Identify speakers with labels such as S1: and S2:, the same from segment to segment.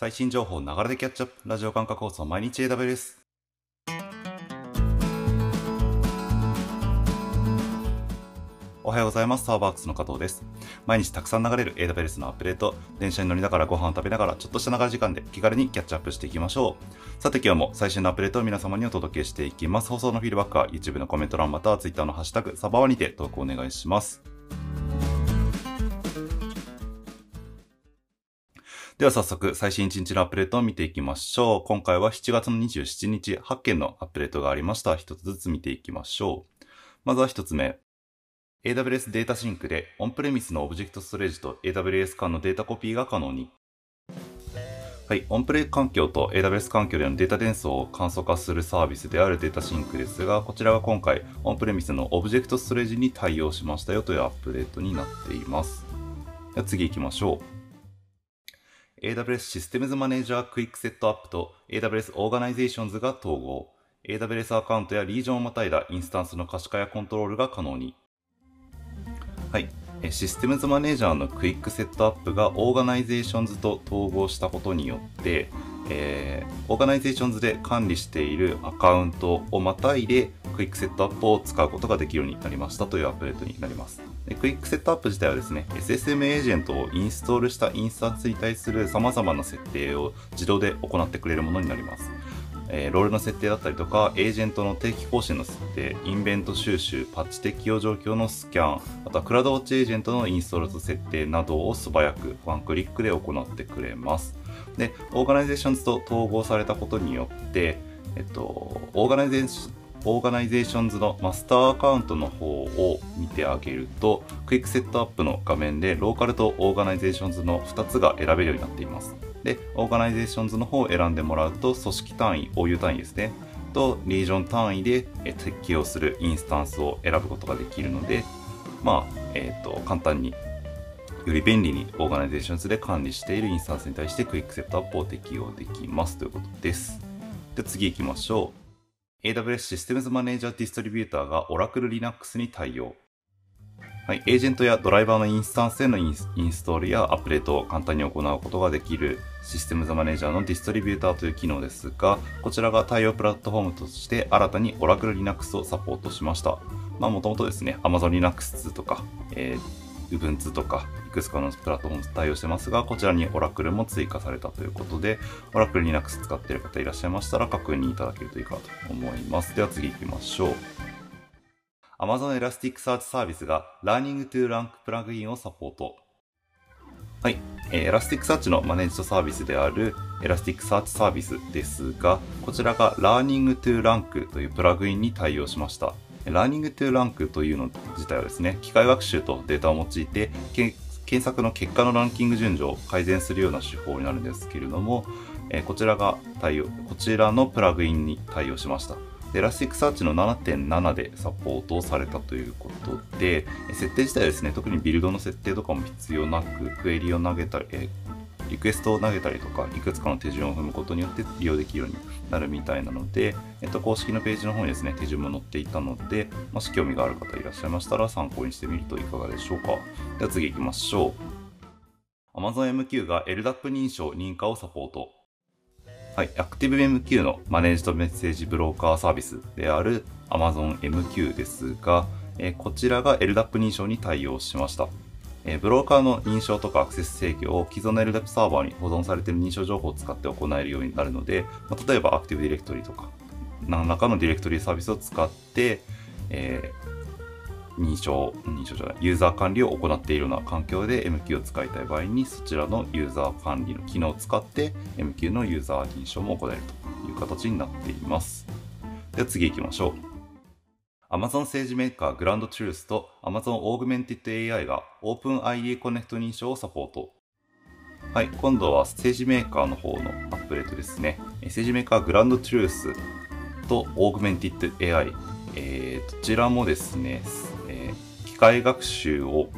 S1: 最新情報流れでキャッチアップラジオ感覚放送毎日 AW ですおはようございます。サーバークスの加藤です。毎日たくさん流れる AWS のアップデート、電車に乗りながらご飯を食べながら、ちょっとした長い時間で気軽にキャッチアップしていきましょう。さて今日も最新のアップデートを皆様にお届けしていきます。放送のフィードバックは YouTube のコメント欄または Twitter のハッシュタグ、サバワにて投稿お願いします。では早速最新1日のアップデートを見ていきましょう。今回は7月の27日、8件のアップデートがありました。一つずつ見ていきましょう。まずは一つ目。AWS データシンクでオンプレミスのオブジェクトストレージと AWS 間のデータコピーが可能に。はい、オンプレ環境と AWS 環境でのデータ伝送を簡素化するサービスである DataSync ですが、こちらが今回オンプレミスのオブジェクトストレージに対応しましたよというアップデートになっています。では次行きましょう。AWS システムズマネージャークイックセットアップと AWS オーガナイゼーションズが統合。AWS アカウントやリージョンをまたいだインスタンスの可視化やコントロールが可能に。はい。 Systems Manager の Quick Setup が Organizations と統合したことによって、えー、 Organizations で管理しているアカウントをまたいで Quick Setup を使うことができるようになりましたというアップデートになります。で Quick Setup 自体はですね、SSM エージェントをインストールしたインスタンスに対する様々な設定を自動で行ってくれるものになります。えー、ロールの設定だったりとか、エージェントの定期更新の設定、インベントリ収集、パッチ適用状況のスキャン、あとは CloudWatch エージェントのインストールと設定などを素早くワンクリックで行ってくれます。で、 Organizations と統合されたことによって、えっと、 Organization Organizations のマスターアカウントの方を見てあげると、 Quick Setup の画面でローカルと Organizations の2つが選べるようになっています。で、 Organizations の方を選んでもらうと、組織単位、OU 単位ですね、とリージョン単位で適用するインスタンスを選ぶことができるので、まあ、えっ、ー、と、簡単に、より便利に Organizations で管理しているインスタンスに対して Quick Setup を適用できますということです。で、次行きましょう。AWS システムズマネージャーディストリビューターが Oracle Linux に対応。はい、エージェントやドライバーのインスタンスへのインストールやアップデートを簡単に行うことができるシステムズマネージャーのディストリビューターという機能ですが、こちらが対応プラットフォームとして新たに Oracle Linux をサポートしました。まあもともとですね、Amazon Linux とか、えー、Ubuntu とか、いくつかのプラットフォーム対応してますが、こちらに Oracle も追加されたということで、Oracle Linux 使っている方いらっしゃいましたら確認いただけるといいかと思います。では次行きましょう。Amazon Elasticsearch サービスが Learning to Rank プラグインをサポート。はい。えー、Elasticsearch のマネージドサービスである Elasticsearch サービスですが、こちらが Learning to Rank というプラグインに対応しました。Learning to Rank というの自体はですね、機械学習とデータを用いて、検索の結果のランキング順序を改善するような手法になるんですけれども、えー、こちらが対応、こちらのプラグインに対応しました。 Elasticsearch の7.7でサポートをされたということで、設定自体ですね、特にビルドの設定とかも必要なく、クエリを投げたり、えリクエストを投げたりとか、いくつかの手順を踏むことによって利用できるようになるみたいなので、えっと、公式のページの方にですね、手順も載っていたので、もし興味がある方いらっしゃいましたら参考にしてみるといかがでしょうか。では次行きましょう。AmazonMQ が LDAP 認証認可をサポート。はい、ActiveMQ のマネージドメッセージブローカーサービスである AmazonMQ ですが、え、こちらが LDAP 認証に対応しました。え、ブローカーの認証とかアクセス制御を既存の LDAP サーバーに保存されている認証情報を使って行えるようになるので、ま、例えば Active Directory とか、何らかのディレクトリサービスを使って、えー、認証、認証じゃない、ユーザー管理を行っているような環境で MQ を使いたい場合に、そちらのユーザー管理の機能を使って MQ のユーザー認証も行えるという形になっています。では次行きましょう。Amazon SageMaker Ground Truth と Amazon Augmented AI が OpenID Connect 認証をサポート。はい、今度は SageMaker の方のアップデートですね。 SageMaker Ground Truthと Augmented AI、えー、どちらもですね、械学習を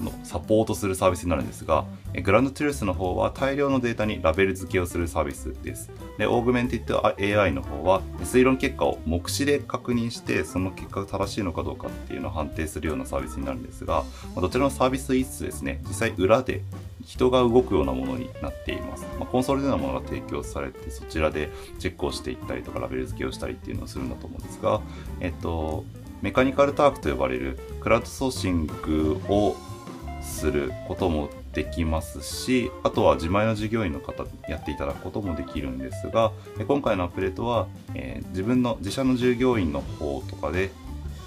S1: のサポートするサービスになるんですが、グランドトゥルースの方は大量のデータにラベル付けをするサービスです。で、オーグメンティッド AI の方は推論結果を目視で確認して、その結果が正しいのかどうかっていうのを判定するようなサービスになるんですが、どちらのサービス一つですね、実際裏で人が動くようなものになっています。まあ、コンソールでのものが提供されて、そちらでチェックをしていったりとか、ラベル付けをしたりっていうのをするんだと思うんですが、えっと、 Mechanical Turk と呼ばれるクラウドソーシングをすることもできますし、あとは自前の従業員の方やっていただくこともできるんですが、今回のアップデートは、えー、自分の自社の従業員の方とかで、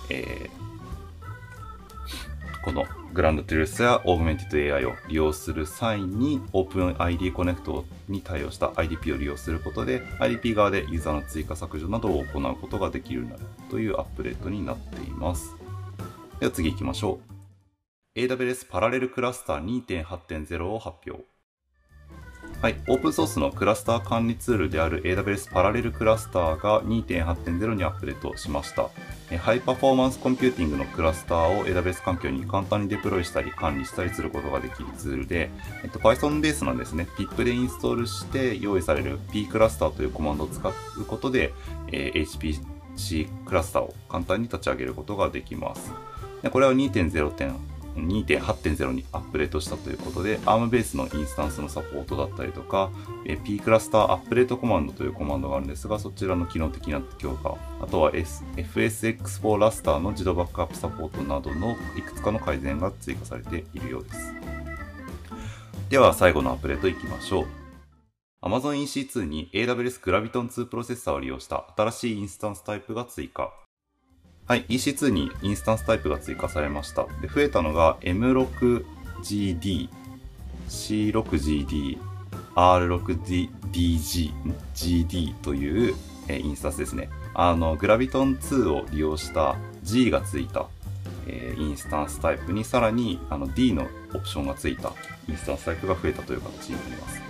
S1: えーこのグランドトゥルースやオーグメンティッド AI を利用する際に OpenID コネクトに対応した IDP を利用することで IDP 側でユーザーの追加削除などを行うことができるようになるというアップデートになっています。では次行きましょう。AWS パラレルクラスター2.8.0を発表。はい、オープンソースのクラスター管理ツールである AWS パラレルクラスターが2.8.0にアップデートしました。ハイパフォーマンスコンピューティングのクラスターを AWS 環境に簡単にデプロイしたり管理したりすることができるツールで、えっと、Python ベースなですね。pip でインストールして用意される p クラスターというコマンドを使うことで、え、HPC クラスターを簡単に立ち上げることができます。でこれは2.0.8 2.8.0にアップデートしたということで、ARM ベースのインスタンスのサポートだったりとか、P クラスターアップデートコマンドというコマンドがあるんですが、そちらの機能的な強化、あとは、S、FSX4 ラスターの自動バックアップサポートなどのいくつかの改善が追加されているようです。では最後のアップデートいきましょう。Amazon EC2 に AWS Graviton2 プロセッサーを利用した新しいインスタンスタイプが追加。はい、EC2 にインスタンスタイプが追加されました。で増えたのが M6GD、C6GD、R6DG、GD という、えインスタンスですね。あの、グラビトン2を利用した G がついた、えー、インスタンスタイプにさらにあの D のオプションがついたインスタンスタイプが増えたという形になります。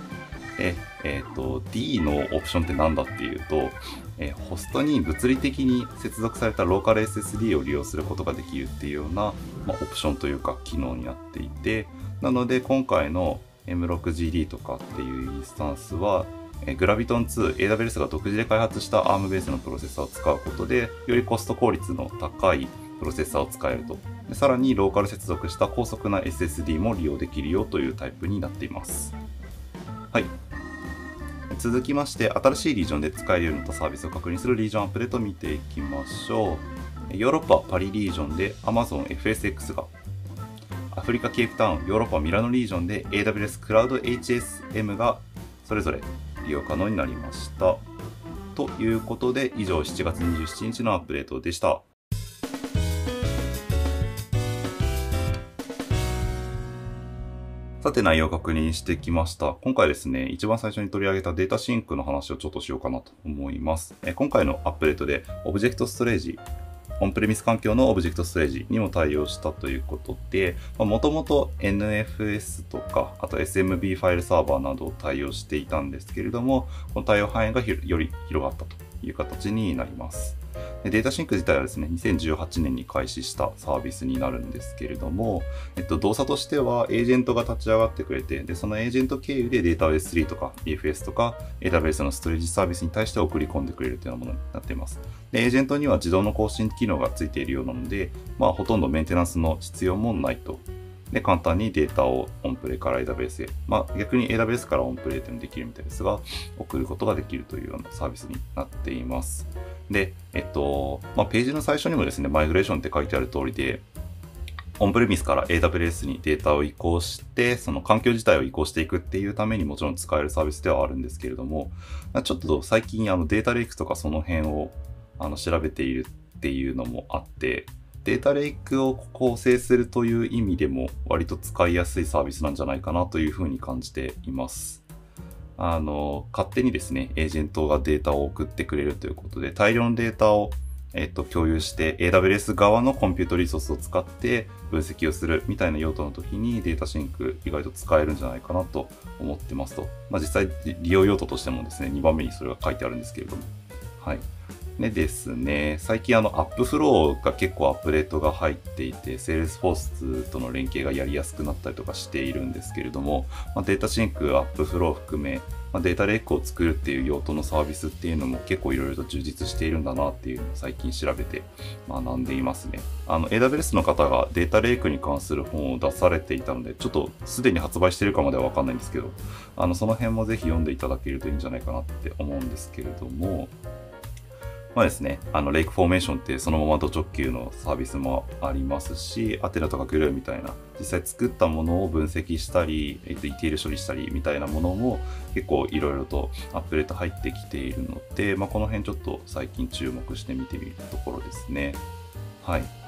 S1: で、えっ、ー、と、D のオプションって何だっていうと、え、ホストに物理的に接続されたローカル SSD を利用することができるっていうような、まあ、オプションというか機能になっていて、なので今回の M6GD とかっていうインスタンスは、えー、Graviton2、AWS が独自で開発した ARM ベースのプロセッサーを使うことで、よりコスト効率の高いプロセッサーを使えると。でさらにローカル接続した高速な SSD も利用できるよというタイプになっています。はい。続きまして、新しいリージョンで使えるようになったサービスを確認するリージョンアップデートを見ていきましょう。ヨーロッパパリリージョンで Amazon FSX が、アフリカケープタウン、ヨーロッパミラノリージョンで AWS クラウド HSM がそれぞれ利用可能になりました。ということで、以上7月27日のアップデートでした。さて内容を確認してきました。今回ですね、一番最初に取り上げた DataSync の話をちょっとしようかなと思います。え今回のアップデートで、オブジェクトストレージ、オンプレミス環境のオブジェクトストレージにも対応したということで、もともと NFS とか、あと SMB ファイルサーバーなどを対応していたんですけれども、この対応範囲がより広がったという形になります。 DataSync 自体はですね、2018年に開始したサービスになるんですけれども、えっと、動作としてはエージェントが立ち上がってくれて、で、そのエージェント経由で例えば S3 とか EFS とか AWS のストレージサービスに対して送り込んでくれるというようなものになっています。で、エージェントには自動の更新機能がついているようなので、まあ、ほとんどメンテナンスの必要もないとで、簡単にデータをオンプレから AWS へ、まあ逆に AWS からオンプレでもできるみたいですが、送ることができるというようなサービスになっています。で、えっと、まあページの最初にもですね、マイグレーションって書いてある通りで、オンプレミスから AWS にデータを移行して、その環境自体を移行していくっていうためにもちろん使えるサービスではあるんですけれども、ちょっと最近あのデータレイクとかその辺をあの調べているっていうのもあって、データレイクを構成するという意味でも割と使いやすいサービスなんじゃないかなというふうに感じています。あの、勝手にですね、エージェントがデータを送ってくれるということで、大量のデータをえっと、共有して AWS 側のコンピュートリソースを使って分析をするみたいな用途の時に DataSync 意外と使えるんじゃないかなと思ってますと。まあ、実際利用用途としてもですね、2番目にそれが書いてあるんですけれども。はい。でですね、最近あの AppFlow が結構アップデートが入っていて、Salesforce との連携がやりやすくなったりとかしているんですけれども、まあ、 DataSync、AppFlow 含め、まあ、データレイクを作るっていう用途のサービスっていうのも結構いろいろと充実しているんだなっていうのを最近調べて学んでいますね。あの AWS の方がデータレイクに関する本を出されていたので、ちょっとすでに発売してるかまではわかんないんですけど、あのその辺もぜひ読んでいただけるといいんじゃないかなって思うんですけれども、まあですね、あの、 Lake Formation ってそのままど直球のサービスもありますし、 Athena とか Glue みたいな、実際作ったものを分析したり、えっと、ETL 処理したりみたいなものも結構いろいろとアップデート入ってきているので、まあ、この辺ちょっと最近注目して見てみるところですね。はい。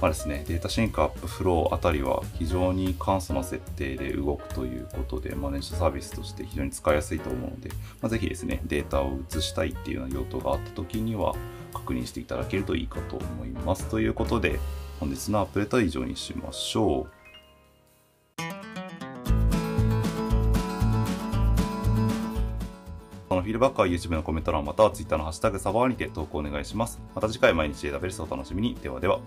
S1: まあですね、 DataSync AppFlow あたりは非常に簡素な設定で動くということで、マネージドサービスとして非常に使いやすいと思うので、まあ、ぜひですね、データを移したいっていうような用途があった時には確認していただけるといいかと思います。ということで、本日のアップデートは以上にしましょう。そのフィードバックは YouTube のコメント欄または Twitter のハッシュタグサバーにて投稿お願いします。また次回毎日 AWS をお楽しみに。ではでは。